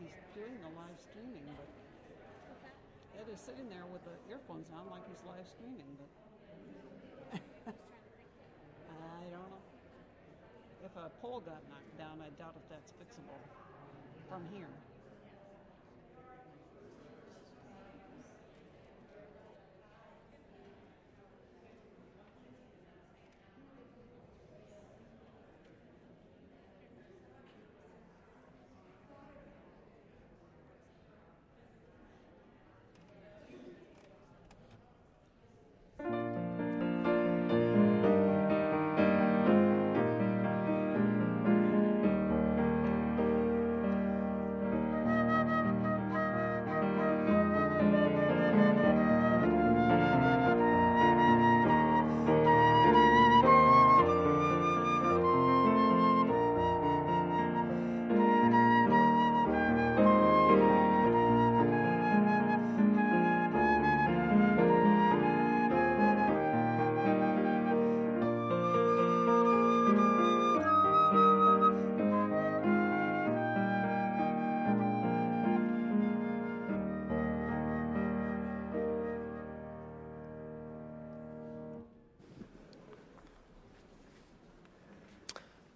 he's doing the live streaming, but Ed is sitting there with the earphones on like he's live streaming, but I don't know. If a pole got knocked down, I doubt if that's fixable from here.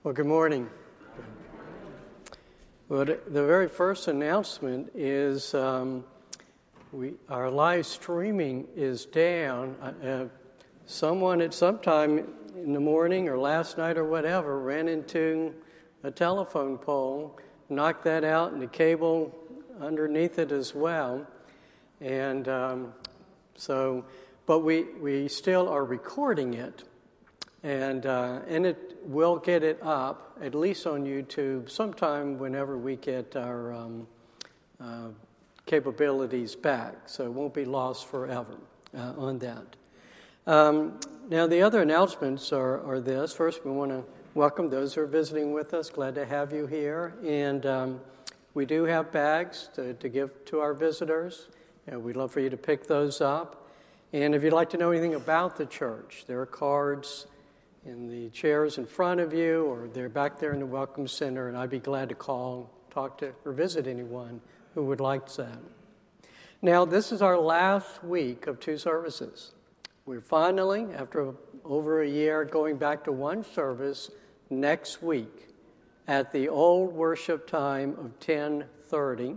Well, good morning. Well, the very first announcement is um, we, our live streaming is down. Uh, uh, someone at some time in the morning or last night or whatever ran into a telephone pole, knocked that out, and the cable underneath it as well. And um, so, but we, we still are recording it. And, uh, and it will get it up, at least on YouTube, sometime whenever we get our um, uh, capabilities back. So it won't be lost forever uh, on that. Um, now, the other announcements are, are this. First, we want to welcome those who are visiting with us. Glad to have you here. And um, we do have bags to, to give to our visitors. And we'd love for you to pick those up. And if you'd like to know anything about the church, there are cards in the chairs in front of you, or they're back there in the Welcome Center, and I'd be glad to call, talk to, or visit anyone who would like that. Now, this is our last week of two services. We're finally, after over a year, going back to one service next week at the old worship time of 1030.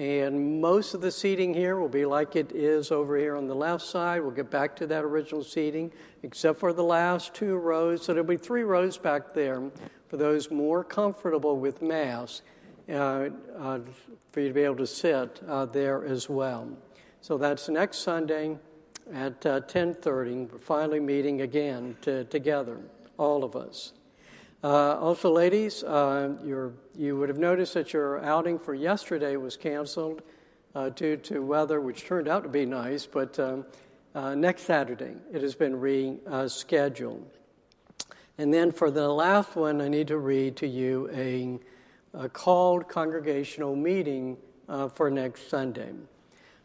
And most of the seating here will be like it is over here on the left side. We'll get back to that original seating, except for the last two rows. So there'll be three rows back there for those more comfortable with Mass, uh, uh, for you to be able to sit uh, there as well. So that's next Sunday at 10:30. Uh, We're finally meeting again to, together, all of us. Uh, also, ladies, uh, you would have noticed that your outing for yesterday was canceled uh, due to weather, which turned out to be nice, but um, uh, next Saturday it has been rescheduled. And then for the last one, I need to read to you a, a called congregational meeting uh, for next Sunday.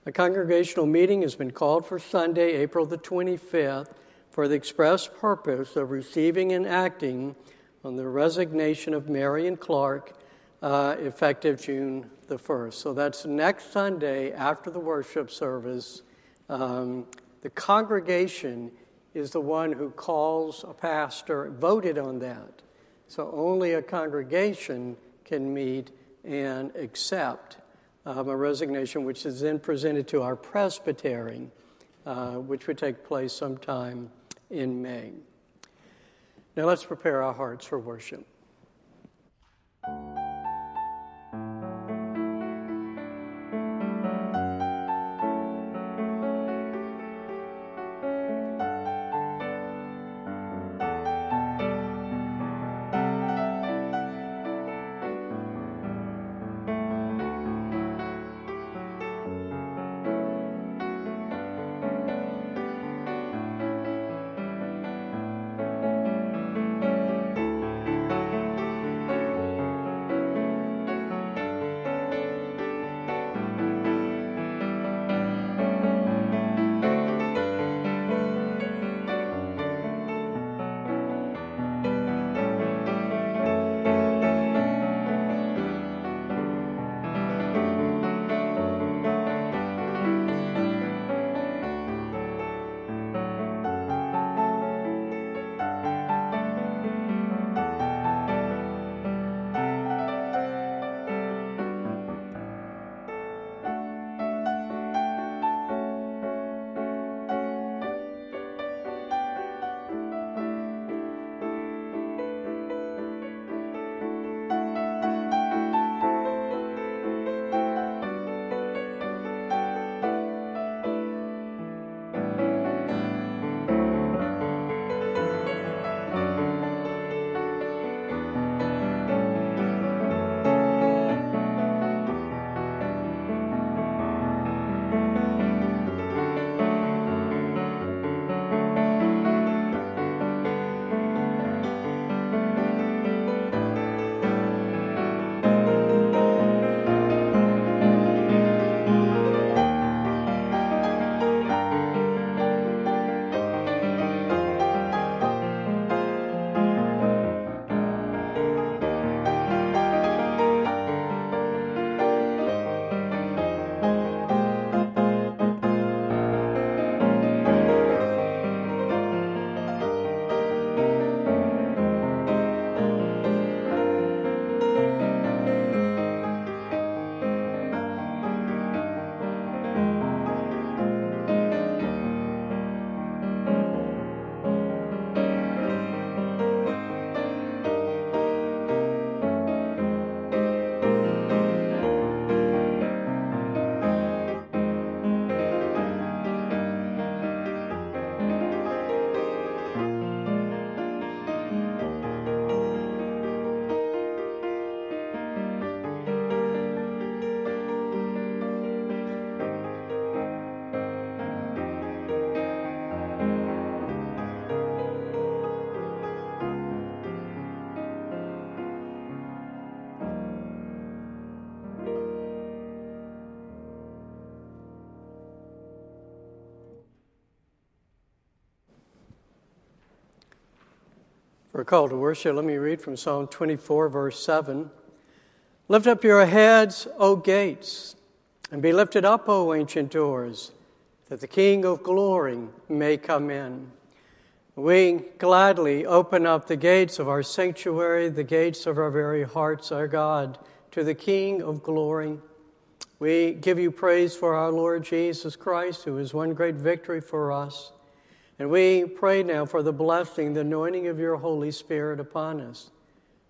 A congregational meeting has been called for Sunday, April the 25th, for the express purpose of receiving and acting on the resignation of Marion Clark uh, effective June the 1st. So that's next Sunday after the worship service. Um, the congregation is the one who calls a pastor, voted on that. So only a congregation can meet and accept um, a resignation, which is then presented to our presbytery, uh, which would take place sometime in May. Now let's prepare our hearts for worship. For a call to worship, let me read from Psalm 24, verse 7. Lift up your heads, O gates, and be lifted up, O ancient doors, that the King of glory may come in. We gladly open up the gates of our sanctuary, the gates of our very hearts, our God, to the King of glory. We give you praise for our Lord Jesus Christ, who has won great victory for us. And we pray now for the blessing, the anointing of your Holy Spirit upon us.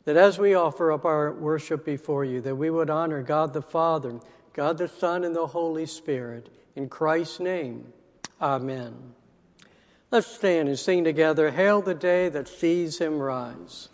That as we offer up our worship before you, that we would honor God the Father, God the Son, and the Holy Spirit. In Christ's name, amen. Let's stand and sing together, Hail the day that sees him rise.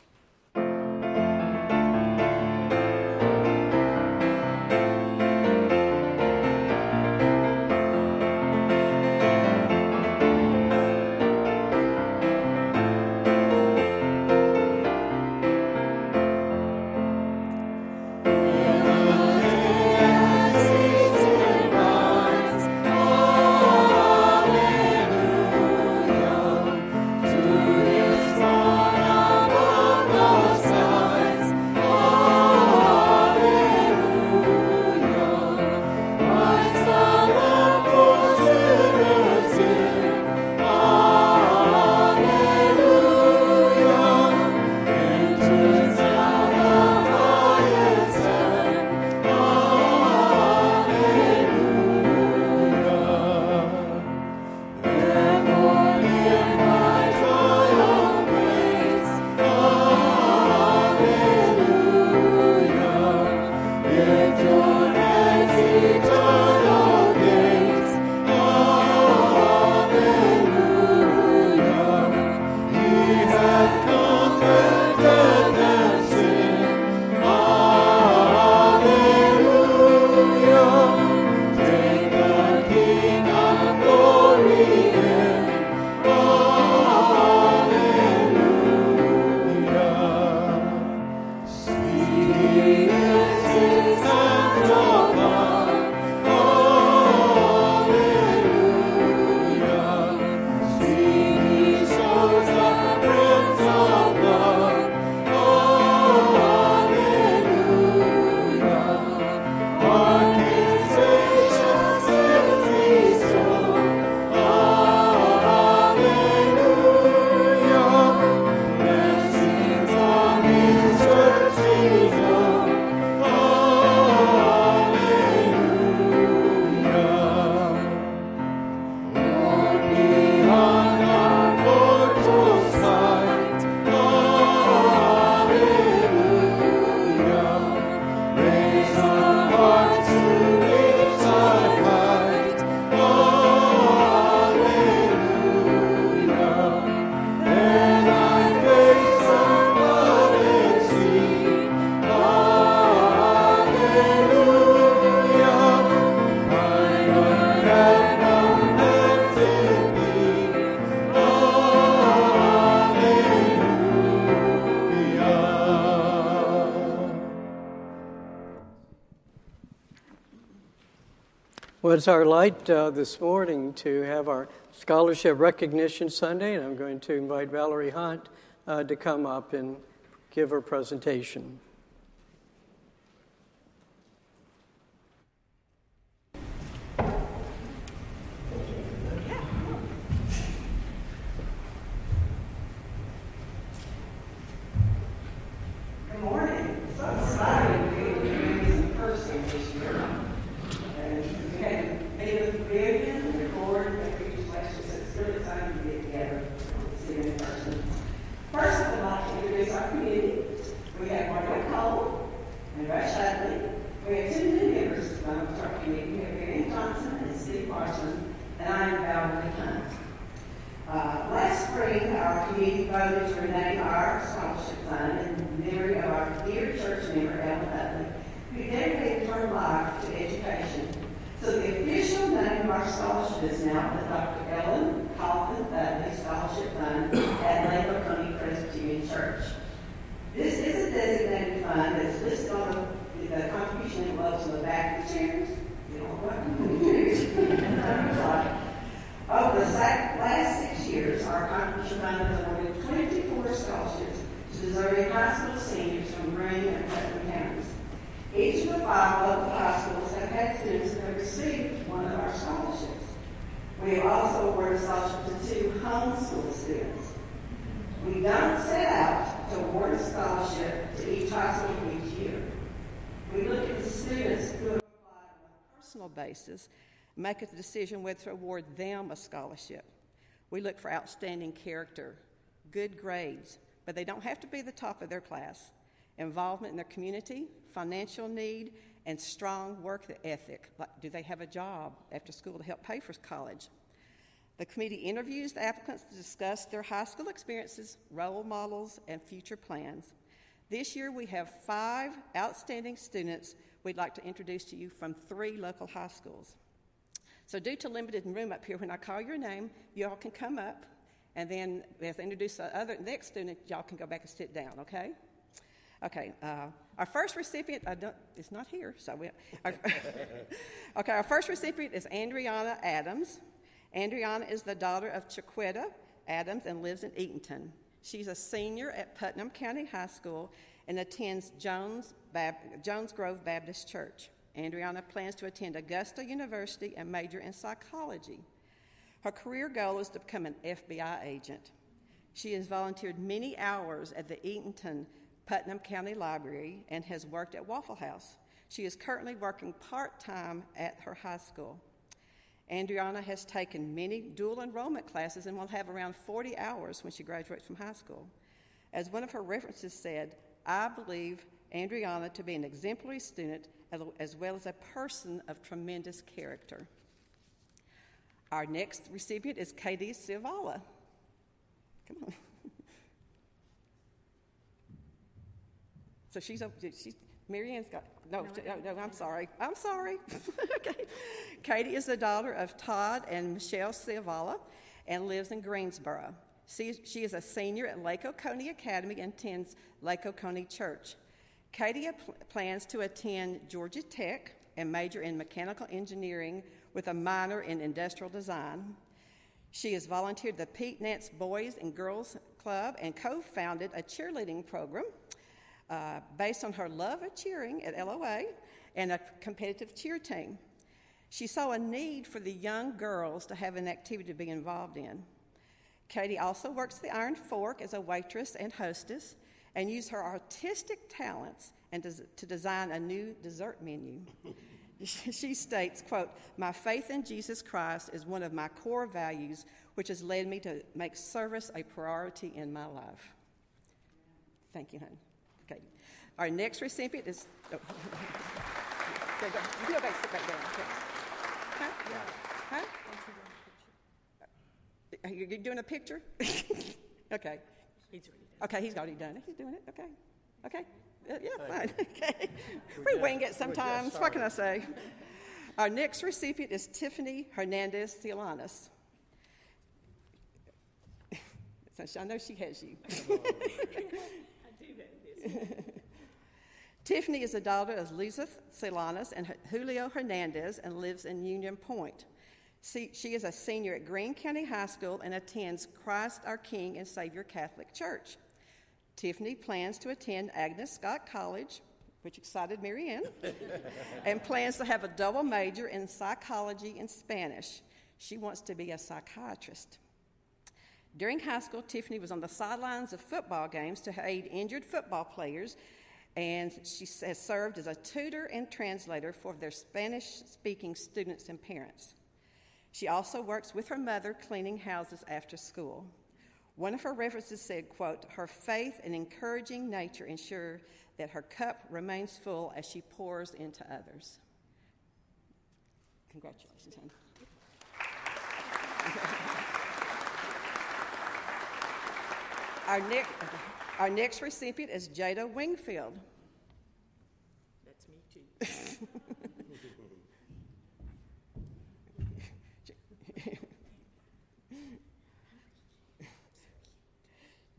It's our light uh, this morning to have our Scholarship Recognition Sunday, and I'm going to invite Valerie Hunt uh, to come up and give her presentation. Over the last six years, our contribution fund has awarded 24 scholarships to deserving high school seniors from Greene and Putnam counties. Each of the five local high schools have had students who have received one of our scholarships. We have also awarded scholarships to two homeschool students. We don't set out to award a scholarship to each high school each year. We look at the students who have applied on a make a decision whether to award them a scholarship. We look for outstanding character, good grades, but they don't have to be the top of their class, involvement in their community, financial need, and strong work ethic. Like, do they have a job after school to help pay for college? The committee interviews the applicants to discuss their high school experiences, role models, and future plans. This year we have five outstanding students we'd like to introduce to you from three local high schools. So, due to limited room up here, when I call your name, you all can come up, and then as I introduce the other next student, y'all can go back and sit down. Okay? Okay. Uh, our first recipient is not here, so we. Our, okay. Our first recipient is Andriana Adams. Andriana is the daughter of Chiquetta Adams and lives in Eatonton. She's a senior at Putnam County High School and attends Jones, Bab- Jones Grove Baptist Church. Andriana plans to attend Augusta University and major in psychology. Her career goal is to become an FBI agent. She has volunteered many hours at the Eatonton Putnam County Library and has worked at Waffle House. She is currently working part time at her high school. Andriana has taken many dual enrollment classes and will have around 40 hours when she graduates from high school. As one of her references said, I believe Andriana to be an exemplary student as well as a person of tremendous character. Our next recipient is Katie Sivala. Come on. so she's, she's Marianne's got, no, no, no, I'm sorry. I'm sorry. okay. Katie is the daughter of Todd and Michelle Sivala and lives in Greensboro. She, she is a senior at Lake Oconee Academy and attends Lake Oconee Church. Katie pl- plans to attend Georgia Tech and major in mechanical engineering with a minor in industrial design. She has volunteered the Pete Nance Boys and Girls Club and co founded a cheerleading program uh, based on her love of cheering at LOA and a competitive cheer team. She saw a need for the young girls to have an activity to be involved in. Katie also works the Iron Fork as a waitress and hostess and use her artistic talents and to design a new dessert menu. she states, quote, My faith in Jesus Christ is one of my core values, which has led me to make service a priority in my life. Thank you, honey. Okay. Our next recipient is. Oh. go. You go back, sit back down. Okay. Huh? Yeah. Huh? Are you doing a picture? okay. He's done Okay, he's already done it. He's doing it. Okay. Okay. Uh, yeah, fine. okay. We wing it sometimes. What can I say? Our next recipient is Tiffany Hernandez Solanas. I know she has you. I do have. Tiffany is the daughter of Lisa Solanas and Julio Hernandez and lives in Union Point. She, she is a senior at Greene County High School and attends Christ our King and Savior Catholic Church. Tiffany plans to attend Agnes Scott College, which excited Marianne, and plans to have a double major in psychology and Spanish. She wants to be a psychiatrist. During high school, Tiffany was on the sidelines of football games to aid injured football players and she has served as a tutor and translator for their Spanish speaking students and parents. She also works with her mother cleaning houses after school. One of her references said, quote, her faith and encouraging nature ensure that her cup remains full as she pours into others. Congratulations, honey. our next our next recipient is Jada Wingfield. That's me too.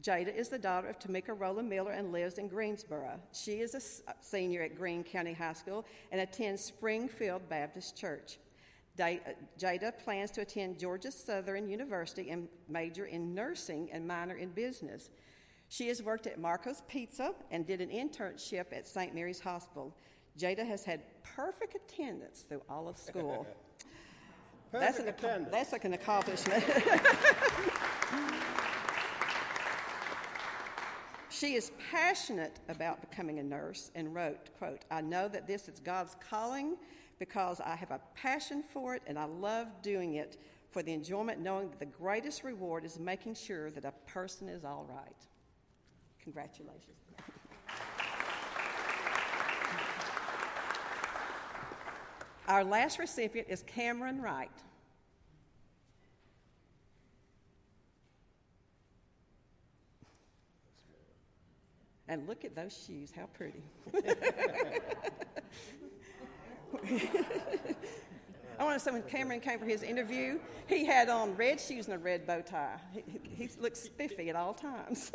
Jada is the daughter of Tamika Rowland Miller and lives in Greensboro. She is a senior at Greene County High School and attends Springfield Baptist Church. Uh, Jada plans to attend Georgia Southern University and major in nursing and minor in business. She has worked at Marco's Pizza and did an internship at St. Mary's Hospital. Jada has had perfect attendance through all of school. that's, an, attendance. that's like an accomplishment. she is passionate about becoming a nurse and wrote, quote, I know that this is God's calling because I have a passion for it and I love doing it for the enjoyment knowing that the greatest reward is making sure that a person is all right. Congratulations. Our last recipient is Cameron Wright. And look at those shoes, how pretty. I want to say when Cameron came for his interview, he had on red shoes and a red bow tie. He, he, spiffy at all times.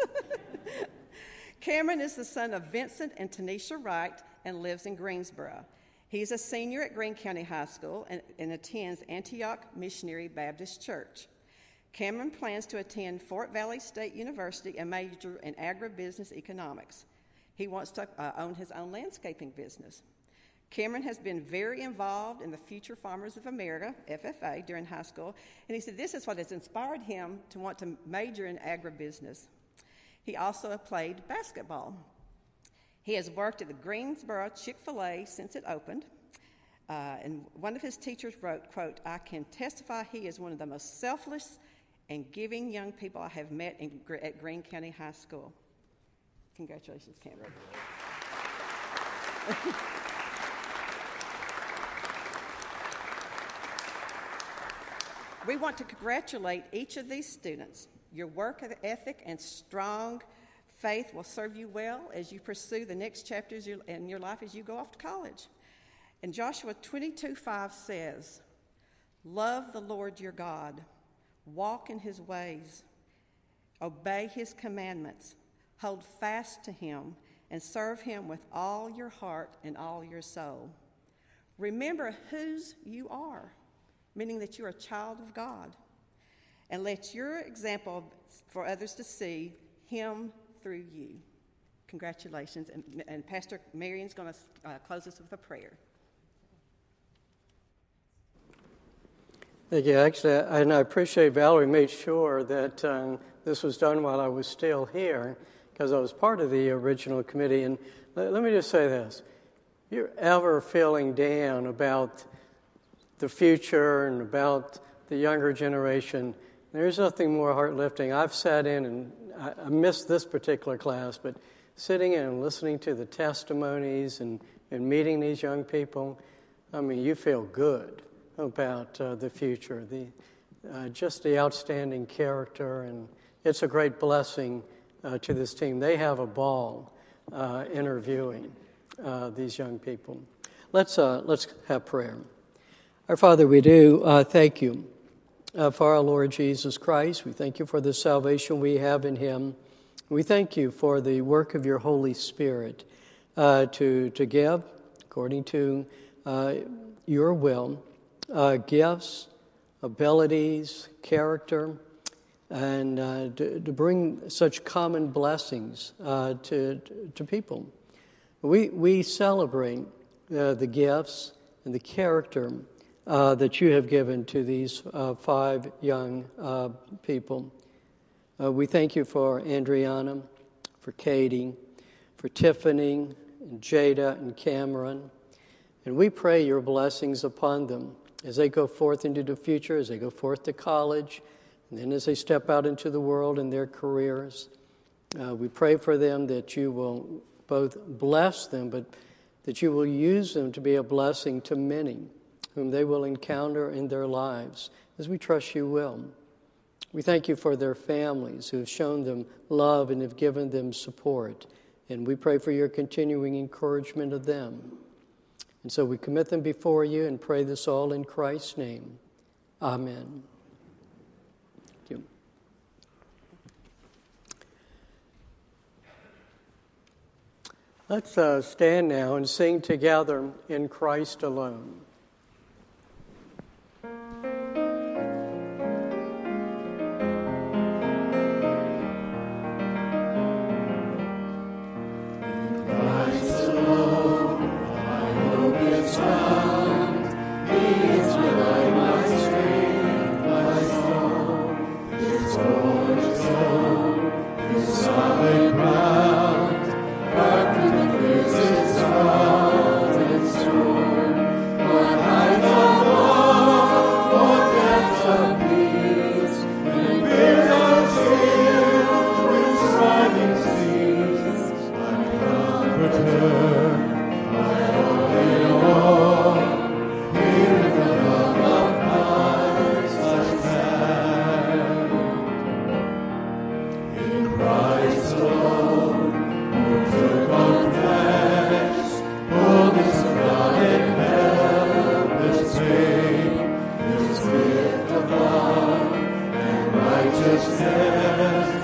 Cameron is the son of Vincent and Tanisha Wright and lives in Greensboro. He's a senior at Greene County High School and, and attends Antioch Missionary Baptist Church. Cameron plans to attend Fort Valley State University and major in agribusiness economics. He wants to uh, own his own landscaping business. Cameron has been very involved in the Future Farmers of America, FFA, during high school, and he said this is what has inspired him to want to major in agribusiness. He also played basketball. He has worked at the Greensboro Chick fil A since it opened. Uh, and one of his teachers wrote, quote, I can testify he is one of the most selfless and giving young people I have met in, at Greene County High School. Congratulations, Cameron. we want to congratulate each of these students. Your work ethic and strong faith will serve you well as you pursue the next chapters in your life as you go off to college. And Joshua 22 5 says, Love the Lord your God, walk in his ways, obey his commandments, hold fast to him, and serve him with all your heart and all your soul. Remember whose you are, meaning that you're a child of God and let your example for others to see him through you. Congratulations. And, and Pastor Marion's going to uh, close us with a prayer. Thank you. Actually, and I appreciate Valerie made sure that um, this was done while I was still here because I was part of the original committee. And let, let me just say this if you're ever feeling down about the future and about the younger generation, there's nothing more heart lifting. I've sat in and I, I missed this particular class, but sitting in and listening to the testimonies and, and meeting these young people, I mean, you feel good about uh, the future, the, uh, just the outstanding character, and it's a great blessing uh, to this team. They have a ball uh, interviewing uh, these young people. Let's, uh, let's have prayer. Our Father, we do thank you for our Lord Jesus Christ. We thank you for the salvation we have in him. We thank you for the work of your Holy Spirit to, to give, according to your will, uh, gifts, abilities, character, and uh, to, to, bring such common blessings uh, to, to people. We, we celebrate the gifts and the character uh, that you have given to these uh, five young uh, people. Uh, we thank you for Andriana, for Katie, for Tiffany, and Jada, and Cameron. And we pray your blessings upon them as they go forth into the future, as they go forth to college, and then as they step out into the world and their careers. Uh, we pray for them that you will both bless them, but that you will use them to be a blessing to many whom they will encounter in their lives, as we trust you will. We thank you for their families who have shown them love and have given them support. And we pray for your continuing encouragement of them. And so we commit them before you and pray this all in Christ's name. Amen. Thank you. Let's uh, stand now and sing together in Christ alone. Be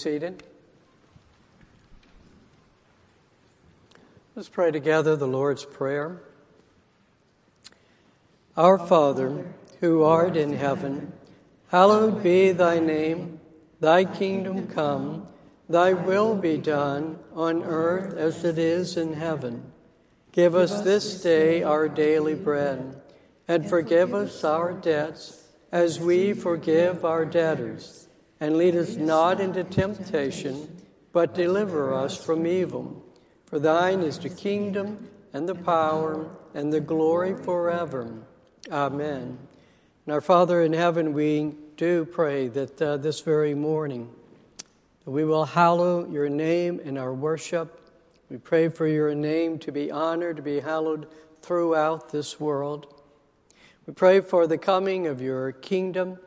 seated. Let's pray together the Lord's Prayer. Our Father, who art in heaven, hallowed be thy name. Thy kingdom come, thy will be done on earth as it is in heaven. Give us this day our daily bread, and forgive us our debts as we forgive our debtors and lead us not into temptation, but deliver us from evil. For thine is the kingdom, and the power, and the glory forever. Amen. And our Father in heaven, we do pray that uh, this very morning we will hallow your name in our worship. We pray for your name to be honored, to be hallowed throughout this world. We pray for the coming of your kingdom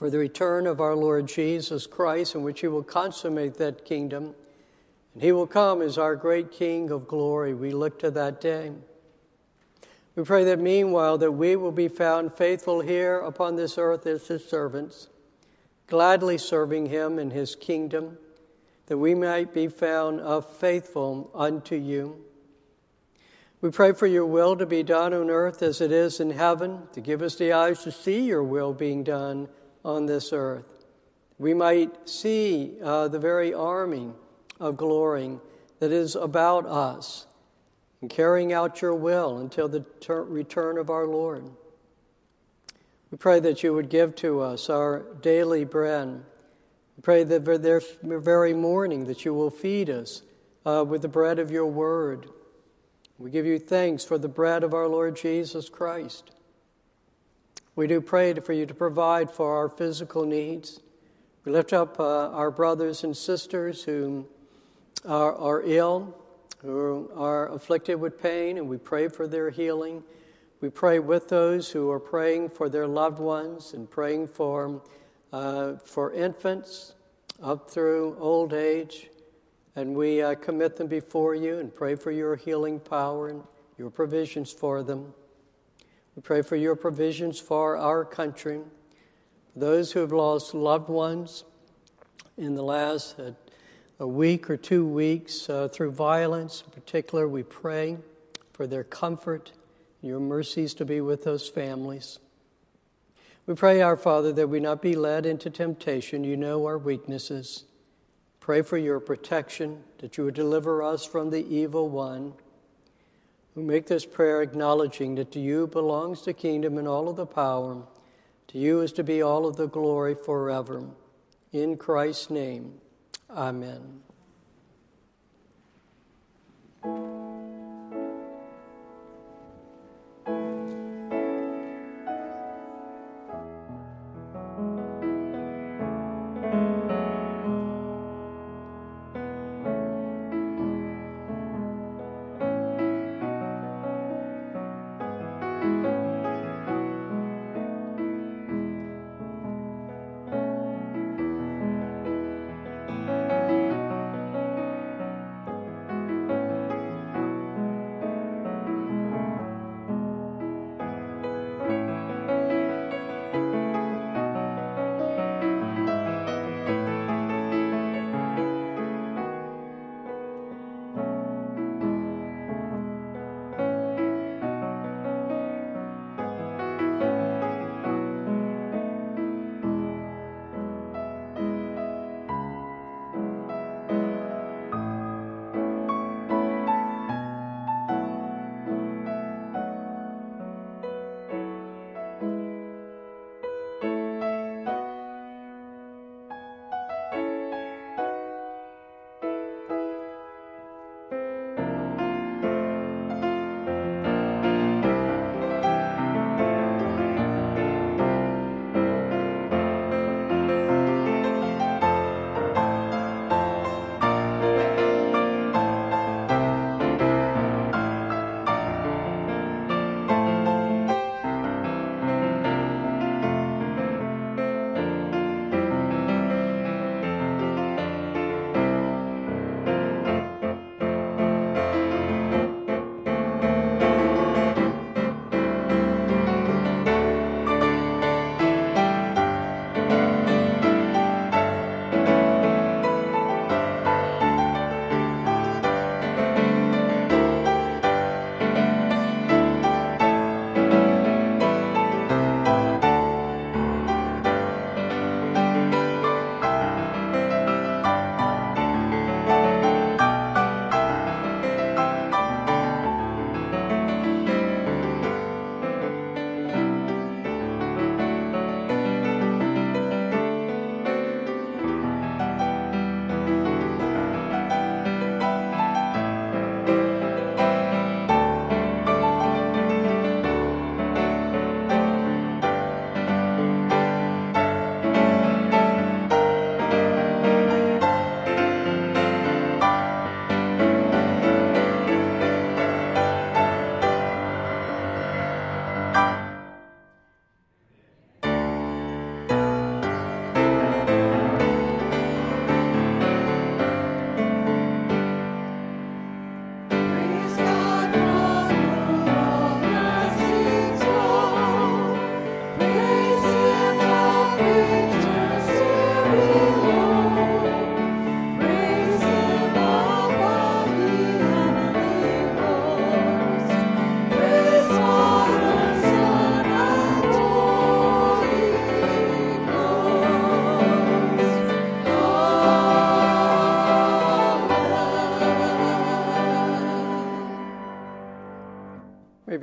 for the return of our Lord Jesus Christ, in which He will consummate that kingdom. And He will come as our great King of glory. We look to that day. We pray that meanwhile that we will be found faithful here upon this earth as His servants, gladly serving Him in His kingdom, that we might be found faithful unto you. We pray for your will to be done on earth as it is in heaven, to give us the eyes to see your will being done on this earth. We might see uh, the very army of glory that is about us and carrying out your will until the ter- return of our Lord. We pray that you would give to us our daily bread. We pray that for this very morning that you will feed us uh, with the bread of your word. We give you thanks for the bread of our Lord Jesus Christ. We do pray for you to provide for our physical needs. We lift up uh, our brothers and sisters who are, are ill, who are afflicted with pain, and we pray for their healing. We pray with those who are praying for their loved ones and praying for, uh, for infants up through old age. And we uh, commit them before you and pray for your healing power and your provisions for them. We pray for your provisions for our country, those who have lost loved ones in the last uh, a week or two weeks uh, through violence. In particular, we pray for their comfort, your mercies to be with those families. We pray, our Father, that we not be led into temptation. You know our weaknesses. Pray for your protection, that you would deliver us from the evil one. We make this prayer acknowledging that to you belongs the kingdom and all of the power. To you is to be all of the glory forever. In Christ's name, amen.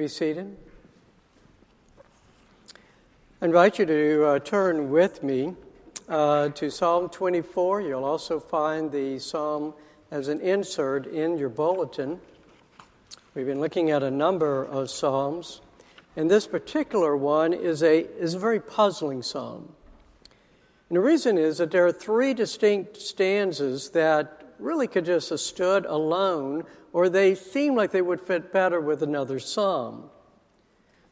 Seated. I invite you to uh, turn with me uh, to Psalm 24. You'll also find the psalm as an insert in your bulletin. We've been looking at a number of Psalms, and this particular one is a, is a very puzzling psalm. And the reason is that there are three distinct stanzas that really could just have stood alone, or they seem like they would fit better with another psalm.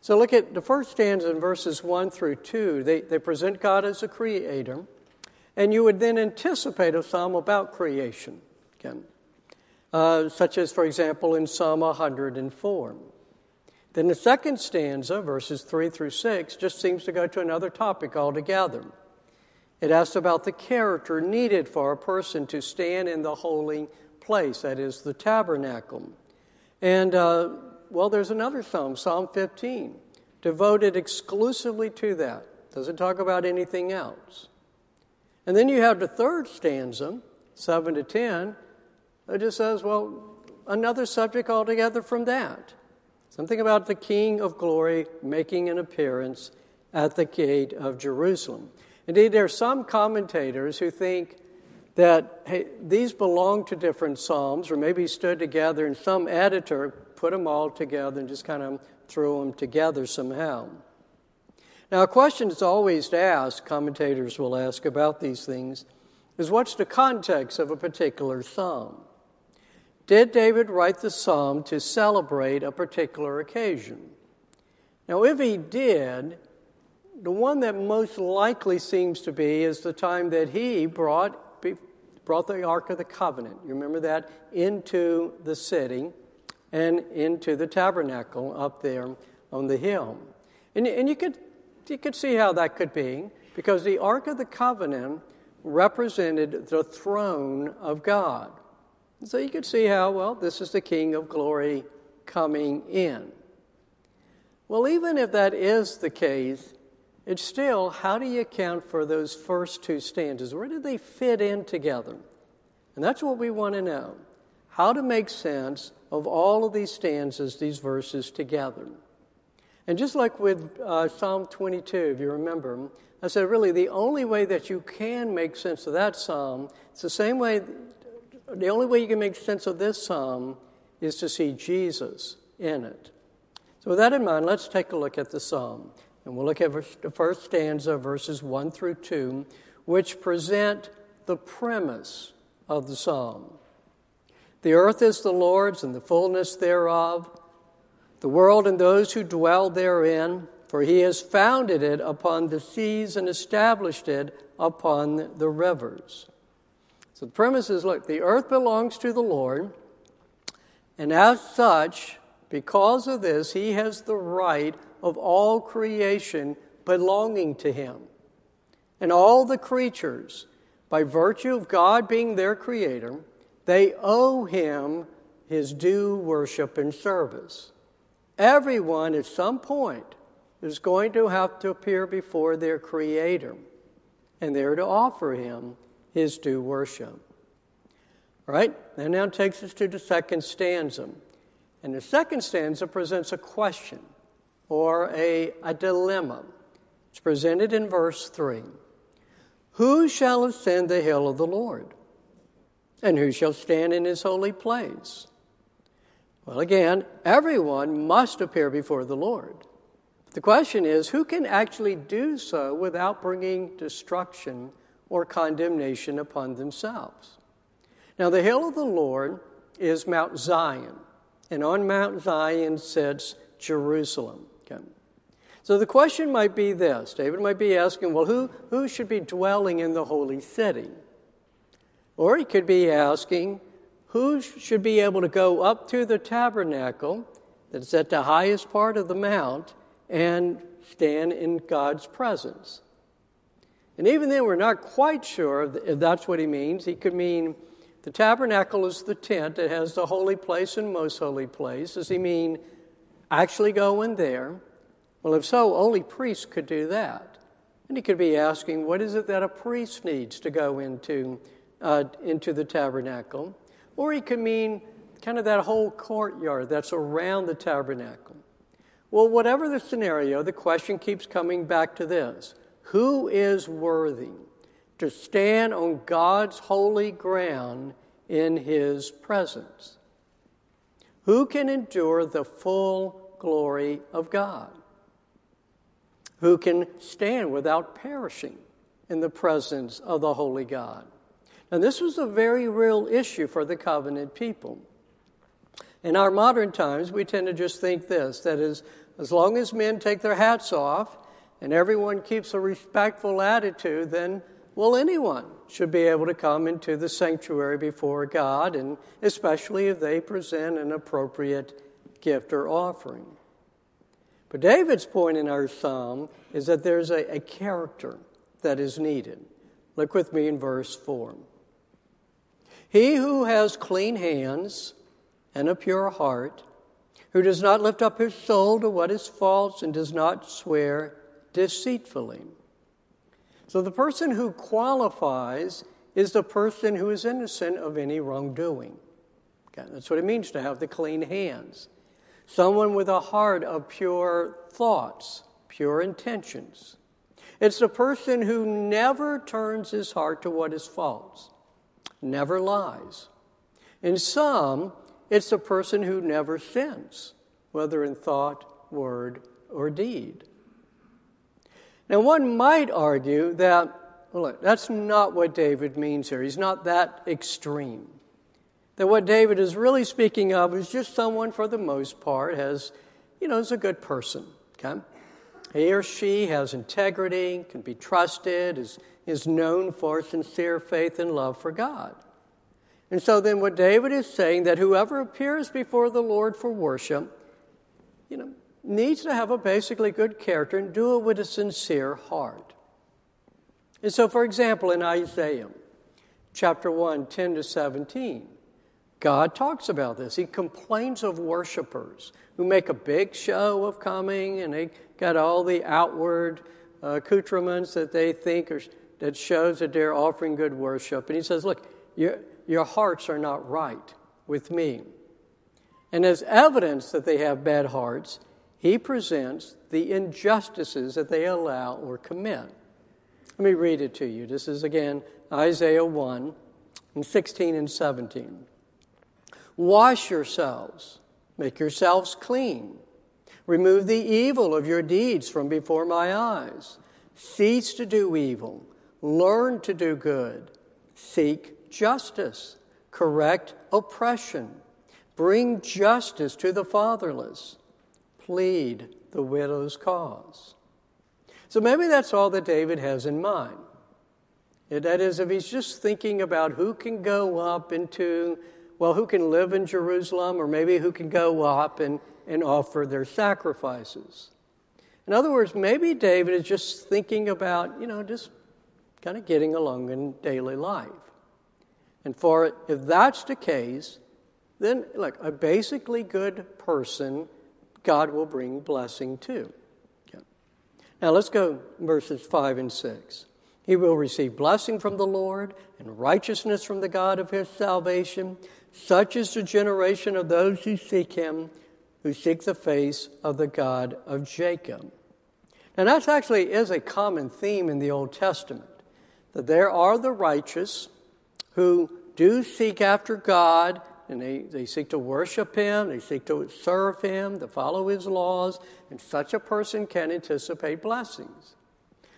So look at the first stanza in verses 1 through 2. They, they present God as a creator, and you would then anticipate a psalm about creation. Okay? Uh, such as, for example, in Psalm 104. Then the second stanza, verses 3 through 6, just seems to go to another topic altogether. It asks about the character needed for a person to stand in the holy place, that is, the tabernacle. And, uh, well, there's another psalm, Psalm 15, devoted exclusively to that. Doesn't talk about anything else. And then you have the third stanza, 7 to 10, it just says, well, another subject altogether from that. Something about the King of glory making an appearance at the gate of Jerusalem. Indeed, there are some commentators who think that hey, these belong to different psalms, or maybe stood together, and some editor put them all together and just kind of threw them together somehow. Now, a question that's always asked, commentators will ask about these things, is what's the context of a particular psalm? Did David write the psalm to celebrate a particular occasion? Now, if he did, the one that most likely seems to be is the time that he brought, brought the Ark of the Covenant. You remember that? Into the city and into the tabernacle up there on the hill. And, and you, could, you could see how that could be because the Ark of the Covenant represented the throne of God. So you could see how, well, this is the King of glory coming in. Well, even if that is the case, it's still, how do you account for those first two stanzas? Where do they fit in together? And that's what we want to know. How to make sense of all of these stanzas, these verses together. And just like with uh, Psalm 22, if you remember, I said really the only way that you can make sense of that psalm, it's the same way the only way you can make sense of this psalm is to see Jesus in it. So, with that in mind, let's take a look at the psalm. And we'll look at the first stanza, verses 1 through 2, which present the premise of the psalm. The earth is the Lord's and the fullness thereof, the world and those who dwell therein, for he has founded it upon the seas and established it upon the rivers. So the premise is look, the earth belongs to the Lord, and as such, because of this, he has the right of all creation belonging to him. And all the creatures, by virtue of God being their creator, they owe him his due worship and service. Everyone at some point is going to have to appear before their creator, and they're to offer him his due worship. All right? That now takes us to the second stanza. And the second stanza presents a question or a, a dilemma. It's presented in verse 3 Who shall ascend the hill of the Lord? And who shall stand in his holy place? Well, again, everyone must appear before the Lord. The question is who can actually do so without bringing destruction or condemnation upon themselves. Now, the hill of the Lord is Mount Zion, and on Mount Zion sits Jerusalem. Okay. So the question might be this David might be asking, well, who, who should be dwelling in the holy city? Or he could be asking, who should be able to go up to the tabernacle that's at the highest part of the mount and stand in God's presence? And even then, we're not quite sure if that's what he means. He could mean the tabernacle is the tent that has the holy place and most holy place. Does he mean actually go in there? Well, if so, only priests could do that. And he could be asking, what is it that a priest needs to go into, uh, into the tabernacle? Or he could mean kind of that whole courtyard that's around the tabernacle. Well, whatever the scenario, the question keeps coming back to this who is worthy to stand on God's holy ground in his presence? Who can endure the full glory of God? Who can stand without perishing in the presence of the holy God? Now, this was a very real issue for the covenant people. In our modern times, we tend to just think this that is, as long as men take their hats off and everyone keeps a respectful attitude, then, will anyone should be able to come into the sanctuary before God, and especially if they present an appropriate gift or offering. But David's point in our psalm is that there's a, a character that is needed. Look with me in verse 4. He who has clean hands and a pure heart, who does not lift up his soul to what is false and does not swear deceitfully. So the person who qualifies is the person who is innocent of any wrongdoing. Okay, that's what it means to have the clean hands. Someone with a heart of pure thoughts, pure intentions. It's the person who never turns his heart to what is false, never lies. In some, it's the person who never sins, whether in thought, word, or deed. Now, one might argue that, well, look, that's not what David means here. He's not that extreme. That what David is really speaking of is just someone, for the most part, has, you know, is a good person. Okay? He or she has integrity, can be trusted, is, is known for sincere faith and love for God. And so then what David is saying that whoever appears before the Lord for worship, you know, needs to have a basically good character and do it with a sincere heart. And so, for example, in Isaiah chapter 1, 10 to 17, God talks about this. He complains of worshipers who make a big show of coming and they got all the outward uh, accoutrements that they think are, that shows that they're offering good worship. And he says, Look, your, your hearts are not right with me. And as evidence that they have bad hearts, he presents the injustices that they allow or commit. Let me read it to you. This is again Isaiah 1 and 16 and 17. Wash yourselves, make yourselves clean. Remove the evil of your deeds from before my eyes. Cease to do evil. Learn to do good. Seek justice. Correct oppression. Bring justice to the fatherless plead the widow's cause. So maybe that's all that David has in mind. That is, if he's just thinking about who can go up into, well, who can live in Jerusalem, or maybe who can go up and, and offer their sacrifices. In other words, maybe David is just thinking about, you know, just kind of getting along in daily life. And for if that's the case, then look, a basically good person God will bring blessing too. Now let's go verses 5 and 6. He will receive blessing from the Lord and righteousness from the God of his salvation. Such is the generation of those who seek him, who seek the face of the God of Jacob. And that actually is a common theme in the Old Testament that there are the righteous who do seek after God and they, they seek to worship Him, they seek to serve Him, to follow His laws, and such a person can anticipate blessings.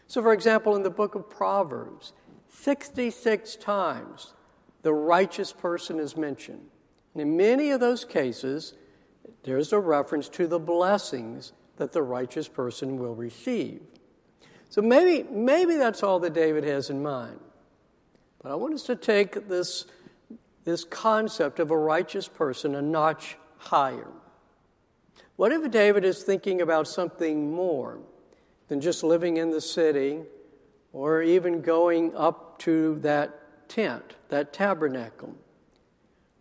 So, for example, in the book of Proverbs, 66 times the righteous person is mentioned. And in many of those cases, there's a reference to the blessings that the righteous person will receive. So maybe, maybe that's all that David has in mind. But I want us to take this this concept of a righteous person a notch higher. What if David is thinking about something more than just living in the city or even going up to that tent, that tabernacle?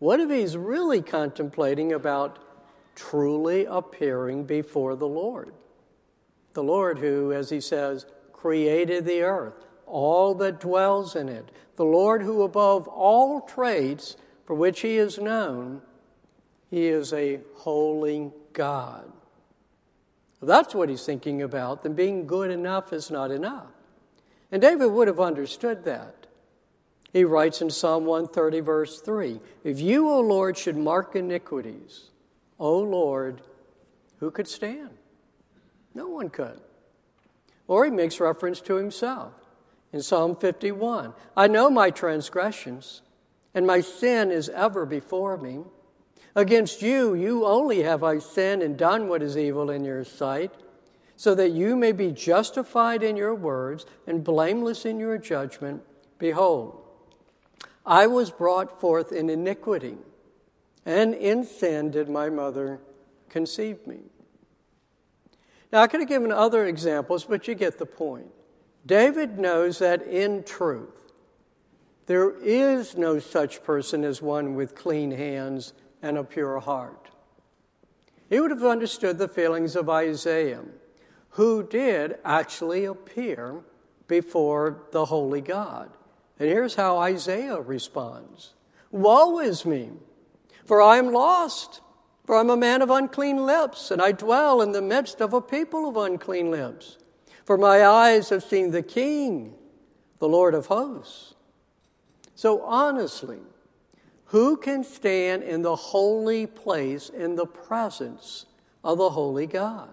What if he's really contemplating about truly appearing before the Lord? The Lord, who, as he says, created the earth, all that dwells in it. The Lord who, above all traits for which he is known, he is a holy God. that's what he's thinking about, then being good enough is not enough. And David would have understood that. He writes in Psalm 130, verse 3 If you, O Lord, should mark iniquities, O Lord, who could stand? No one could. Or he makes reference to himself in Psalm 51 I know my transgressions, and my sin is ever before me. Against you, you only have I sinned and done what is evil in your sight, so that you may be justified in your words and blameless in your judgment. Behold, I was brought forth in iniquity, and in sin did my mother conceive me. Now, I could have given other examples, but you get the point. David knows that in truth, there is no such person as one with clean hands and a pure heart. He would have understood the feelings of Isaiah, who did actually appear before the holy God. And here's how Isaiah responds Woe is me, for I am lost, for I'm a man of unclean lips, and I dwell in the midst of a people of unclean lips. For my eyes have seen the King, the Lord of hosts. So honestly, who can stand in the holy place in the presence of the holy God?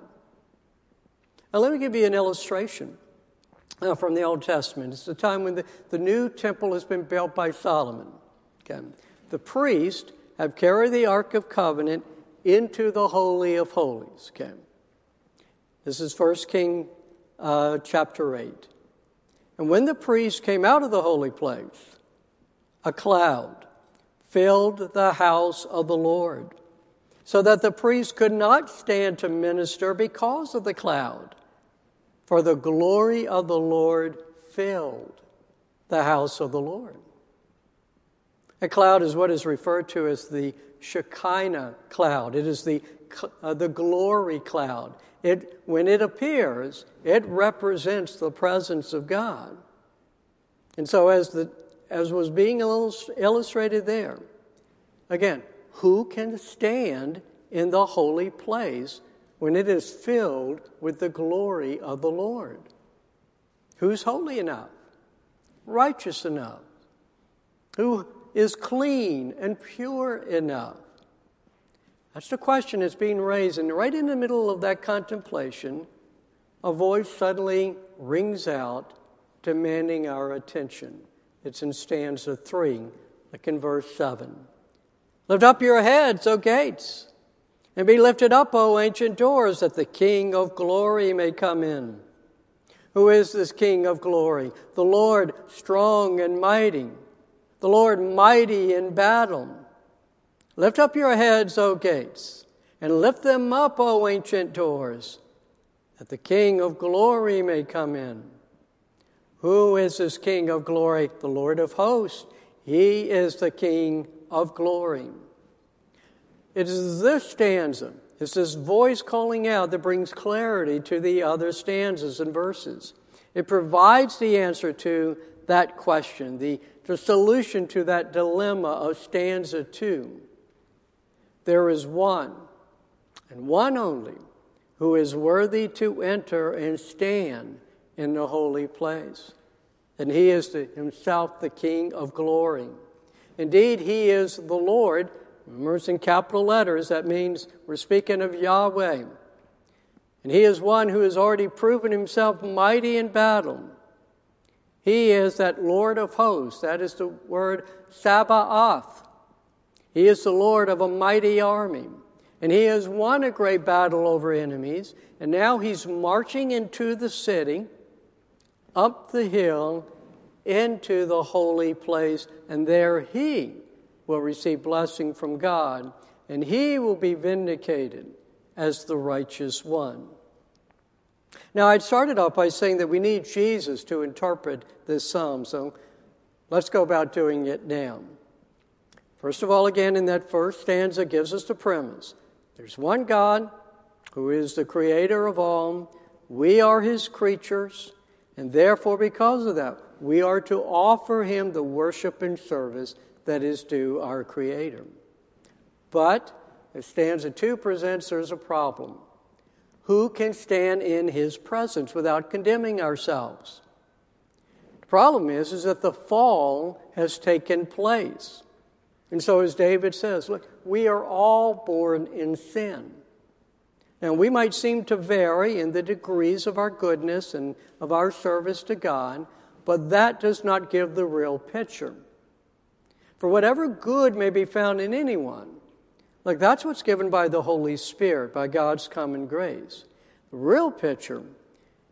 Now, let me give you an illustration uh, from the Old Testament. It's the time when the, the new temple has been built by Solomon. Okay. The priests have carried the Ark of Covenant into the Holy of Holies. Okay. This is 1 King uh, chapter 8. And when the priest came out of the holy place, a cloud filled the house of the Lord, so that the priest could not stand to minister because of the cloud. For the glory of the Lord filled the house of the Lord. A cloud is what is referred to as the Shekinah cloud. It is the, uh, the glory cloud. It, when it appears, it represents the presence of God. And so, as the as was being illustrated there. Again, who can stand in the holy place when it is filled with the glory of the Lord? Who's holy enough? Righteous enough? Who is clean and pure enough? That's the question that's being raised. And right in the middle of that contemplation, a voice suddenly rings out, demanding our attention. It's in stanza 3, like in verse 7. Lift up your heads, O gates, and be lifted up, O ancient doors, that the King of glory may come in. Who is this King of glory? The Lord strong and mighty, the Lord mighty in battle. Lift up your heads, O gates, and lift them up, O ancient doors, that the King of glory may come in. Who is this King of glory? The Lord of hosts. He is the King of glory. It is this stanza, it's this voice calling out that brings clarity to the other stanzas and verses. It provides the answer to that question, the, the solution to that dilemma of stanza two. There is one, and one only, who is worthy to enter and stand in the holy place. And he is the, himself the King of glory. Indeed, he is the Lord. Remember, in capital letters. That means we're speaking of Yahweh. And he is one who has already proven himself mighty in battle. He is that Lord of hosts. That is the word Sabaoth. He is the Lord of a mighty army. And he has won a great battle over enemies. And now he's marching into the city up the hill into the holy place, and there he will receive blessing from God, and he will be vindicated as the righteous one. Now, I started off by saying that we need Jesus to interpret this psalm, so let's go about doing it now. First of all, again, in that first stanza gives us the premise there's one God who is the creator of all, we are his creatures. And therefore, because of that, we are to offer him the worship and service that is due our Creator. But, as stanza 2 presents, there's a problem. Who can stand in his presence without condemning ourselves? The problem is, is that the fall has taken place. And so, as David says, look, we are all born in sin. Now, we might seem to vary in the degrees of our goodness and of our service to God, but that does not give the real picture. For whatever good may be found in anyone, like that's what's given by the Holy Spirit, by God's common grace. The real picture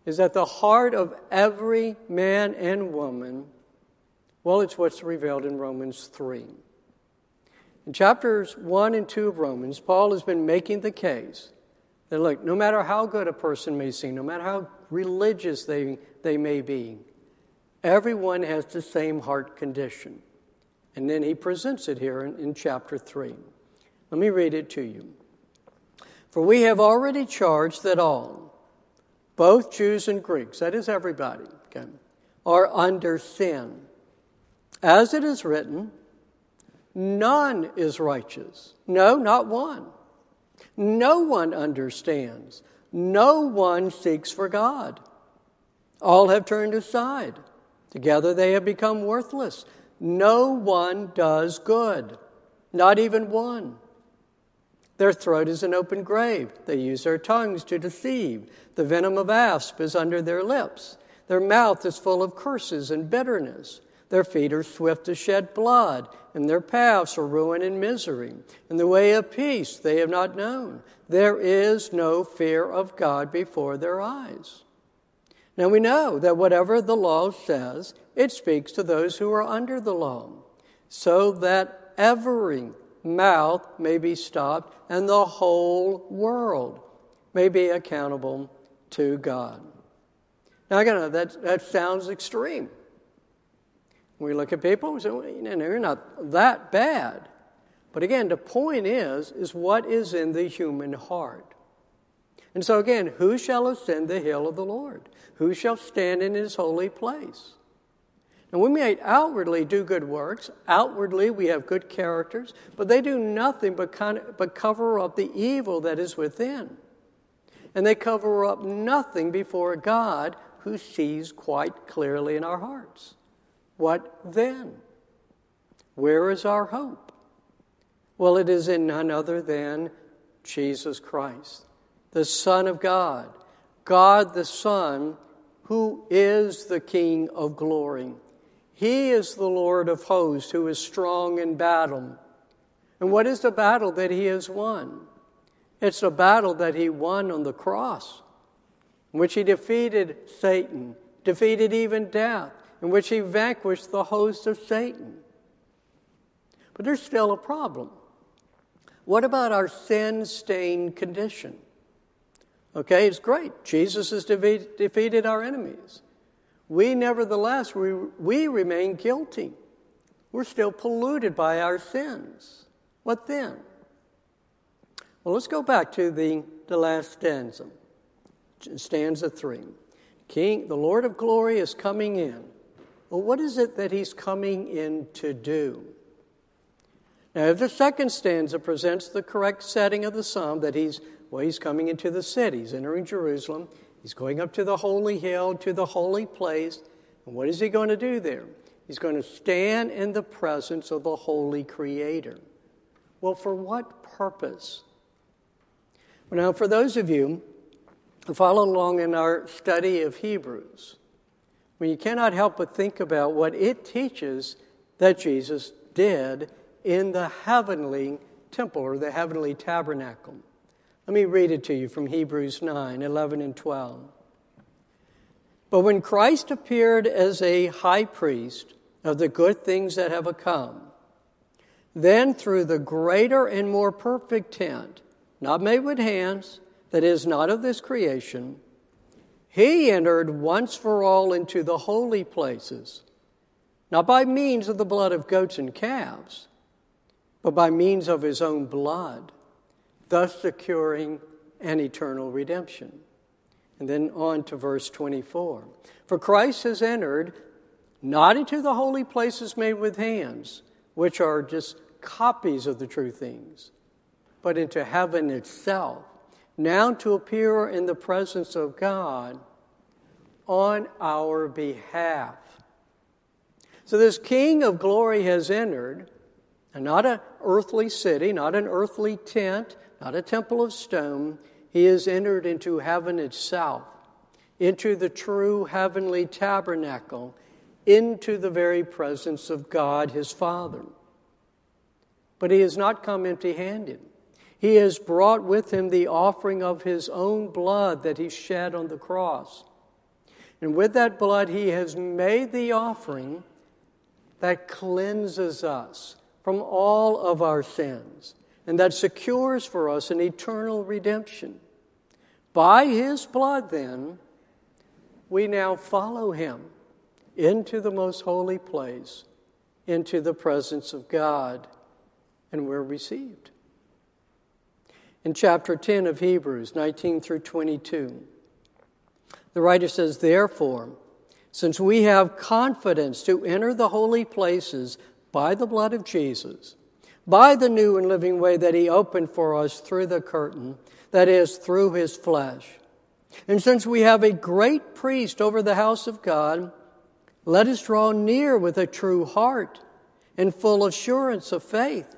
is that the heart of every man and woman, well, it's what's revealed in Romans 3. In chapters 1 and 2 of Romans, Paul has been making the case that, look, no matter how good a person may seem, no matter how religious they, they may be, everyone has the same heart condition. And then he presents it here in, in chapter 3. Let me read it to you. For we have already charged that all, both Jews and Greeks, that is everybody, okay, are under sin. As it is written, none is righteous. No, not one. No one understands. No one seeks for God. All have turned aside. Together they have become worthless. No one does good, not even one. Their throat is an open grave. They use their tongues to deceive. The venom of asp is under their lips. Their mouth is full of curses and bitterness. Their feet are swift to shed blood, and their paths are ruin and misery. In the way of peace they have not known. There is no fear of God before their eyes. Now we know that whatever the law says, it speaks to those who are under the law, so that every mouth may be stopped and the whole world may be accountable to God. Now, again, that, that sounds extreme. We look at people and say, well, you know, you're not that bad. But again, the point is, is what is in the human heart. And so again, who shall ascend the hill of the Lord? Who shall stand in his holy place? And we may outwardly do good works, outwardly we have good characters, but they do nothing but, of, but cover up the evil that is within. And they cover up nothing before God who sees quite clearly in our hearts. What then? Where is our hope? Well, it is in none other than Jesus Christ, the Son of God, God the Son, who is the King of glory. He is the Lord of hosts who is strong in battle. And what is the battle that he has won? It's a battle that he won on the cross, in which he defeated Satan, defeated even death, in which he vanquished the host of Satan. But there's still a problem. What about our sin stained condition? Okay, it's great. Jesus has defeated our enemies we nevertheless we, we remain guilty. We're still polluted by our sins. What then? Well, let's go back to the, the last stanza, stanza three. King, the Lord of glory is coming in. Well, what is it that he's coming in to do? Now, the second stanza presents the correct setting of the psalm, that he's, well, he's coming into the city, he's entering Jerusalem, He's going up to the holy hill, to the holy place. And what is he going to do there? He's going to stand in the presence of the holy creator. Well, for what purpose? Well, now, for those of you who follow along in our study of Hebrews, when you cannot help but think about what it teaches that Jesus did in the heavenly temple or the heavenly tabernacle. Let me read it to you from Hebrews 9 11 and 12. But when Christ appeared as a high priest of the good things that have come, then through the greater and more perfect tent, not made with hands, that is not of this creation, he entered once for all into the holy places, not by means of the blood of goats and calves, but by means of his own blood thus securing an eternal redemption. And then on to verse 24. For Christ has entered not into the holy places made with hands, which are just copies of the true things, but into heaven itself, now to appear in the presence of God on our behalf. So this King of glory has entered And not an earthly city, not an earthly tent, not a temple of stone. He has entered into heaven itself, into the true heavenly tabernacle, into the very presence of God his Father. But he has not come empty handed. He has brought with him the offering of his own blood that he shed on the cross. And with that blood, he has made the offering that cleanses us from all of our sins and that secures for us an eternal redemption. By his blood, then, we now follow him into the most holy place, into the presence of God, and we're received in chapter 10 of Hebrews, 19 through 22. The writer says, Therefore, since we have confidence to enter the holy places by the blood of Jesus, by the new and living way that he opened for us through the curtain, that is, through his flesh. And since we have a great priest over the house of God, let us draw near with a true heart and full assurance of faith,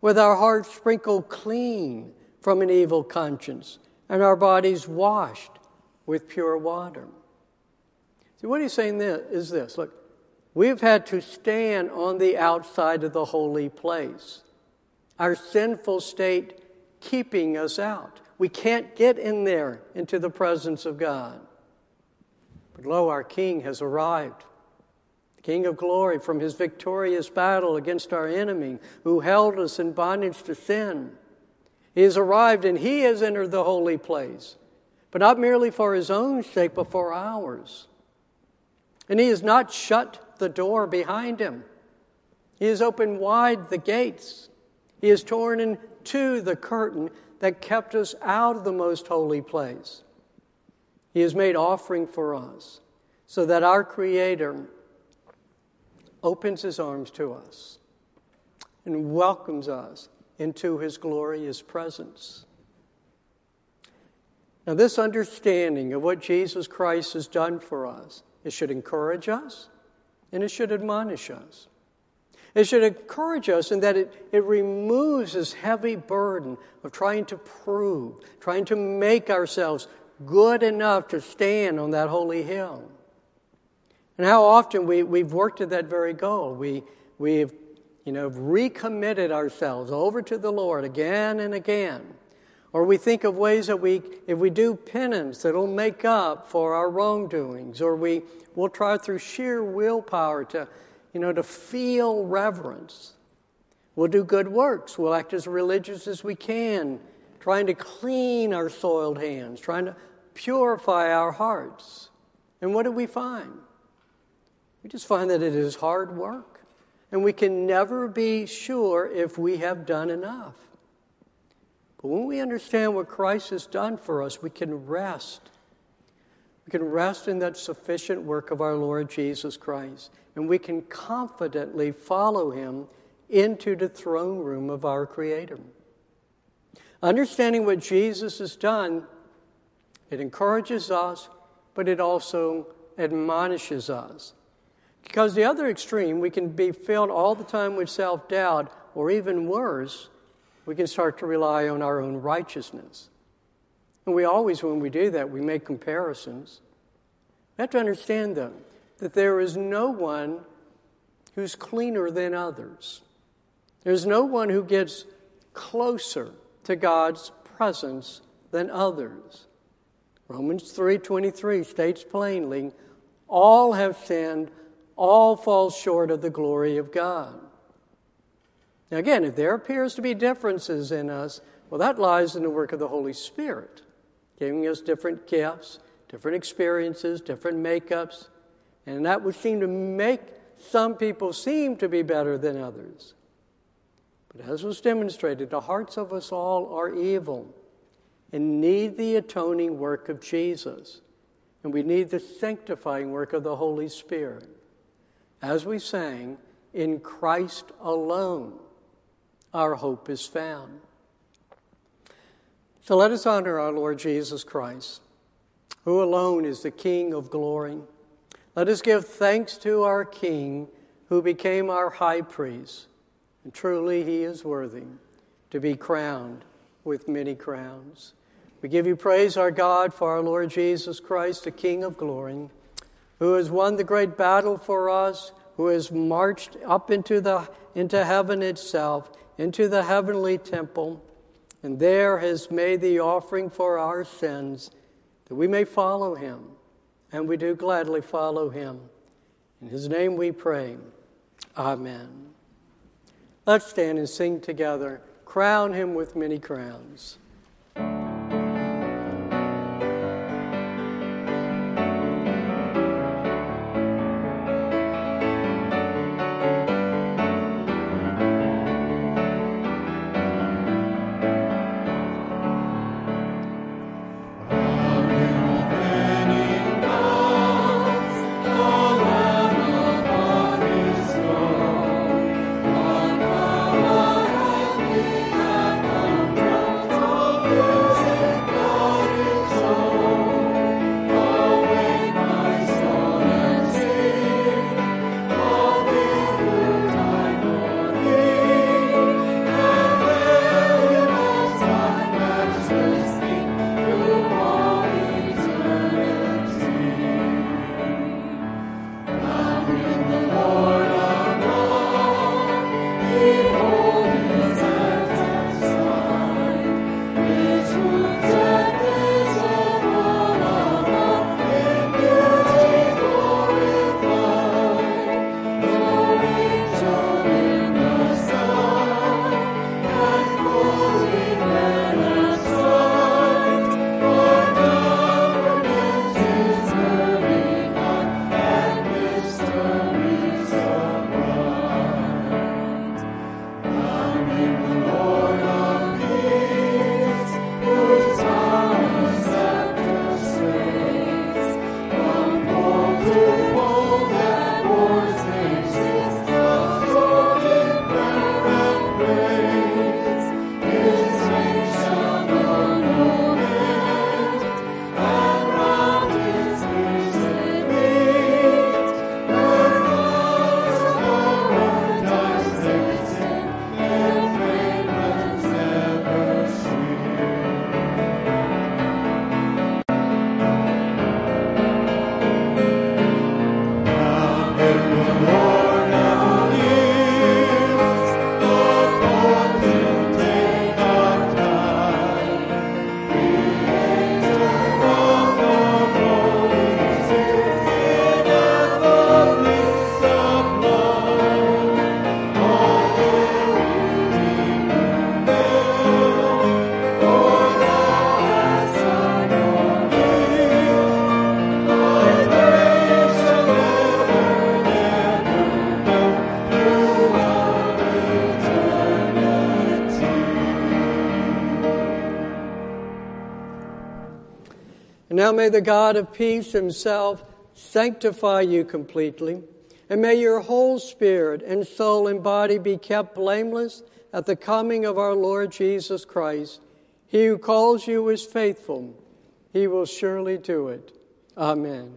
with our hearts sprinkled clean from an evil conscience and our bodies washed with pure water. See, what he's saying is this look, we've had to stand on the outside of the holy place, our sinful state keeping us out. We can't get in there into the presence of God. But lo, our King has arrived. The King of glory from his victorious battle against our enemy who held us in bondage to sin he has arrived and he has entered the holy place, but not merely for his own sake, but for ours. And he has not shut the door behind him. He has opened wide the gates. He has torn in two the curtain that kept us out of the most holy place. He has made offering for us so that our Creator opens his arms to us and welcomes us into his glorious presence. Now, this understanding of what Jesus Christ has done for us, it should encourage us and it should admonish us. It should encourage us in that it, it removes this heavy burden of trying to prove, trying to make ourselves good enough to stand on that holy hill. And how often we, we've worked at that very goal. We, we've you know, recommitted ourselves over to the Lord again and again. Or we think of ways that we, if we do penance, that'll make up for our wrongdoings. Or we will try through sheer willpower to, you know, to feel reverence. We'll do good works. We'll act as religious as we can, trying to clean our soiled hands, trying to purify our hearts. And what do we find? We just find that it is hard work and we can never be sure if we have done enough. But when we understand what Christ has done for us, we can rest. We can rest in that sufficient work of our Lord Jesus Christ, and we can confidently follow him into the throne room of our Creator. Understanding what Jesus has done, it encourages us, but it also admonishes us. Because the other extreme, we can be filled all the time with self doubt, or even worse, we can start to rely on our own righteousness. And we always, when we do that, we make comparisons. We have to understand, though, that there is no one who's cleaner than others. There's no one who gets closer to God's presence than others. Romans 3:23 states plainly, all have sinned all fall short of the glory of God. Now, again, if there appears to be differences in us, well, that lies in the work of the Holy Spirit, giving us different gifts, different experiences, different makeups, and that would seem to make some people seem to be better than others. But as was demonstrated, the hearts of us all are evil and need the atoning work of Jesus. And we need the sanctifying work of the Holy Spirit as we sang, in Christ alone our hope is found. So let us honor our Lord Jesus Christ, who alone is the King of glory. Let us give thanks to our King, who became our high priest, And truly, he is worthy to be crowned with many crowns. We give you praise, our God, for our Lord Jesus Christ, the King of glory, who has won the great battle for us, who has marched up into, the, into heaven itself, into the heavenly temple, and there has made the offering for our sins, that we may follow him. And we do gladly follow him. In his name we pray. Amen. Let's stand and sing together. Crown him with many crowns. Now may the God of peace himself sanctify you completely, and may your whole spirit and soul and body be kept blameless at the coming of our Lord Jesus Christ. He who calls you is faithful. He will surely do it. Amen.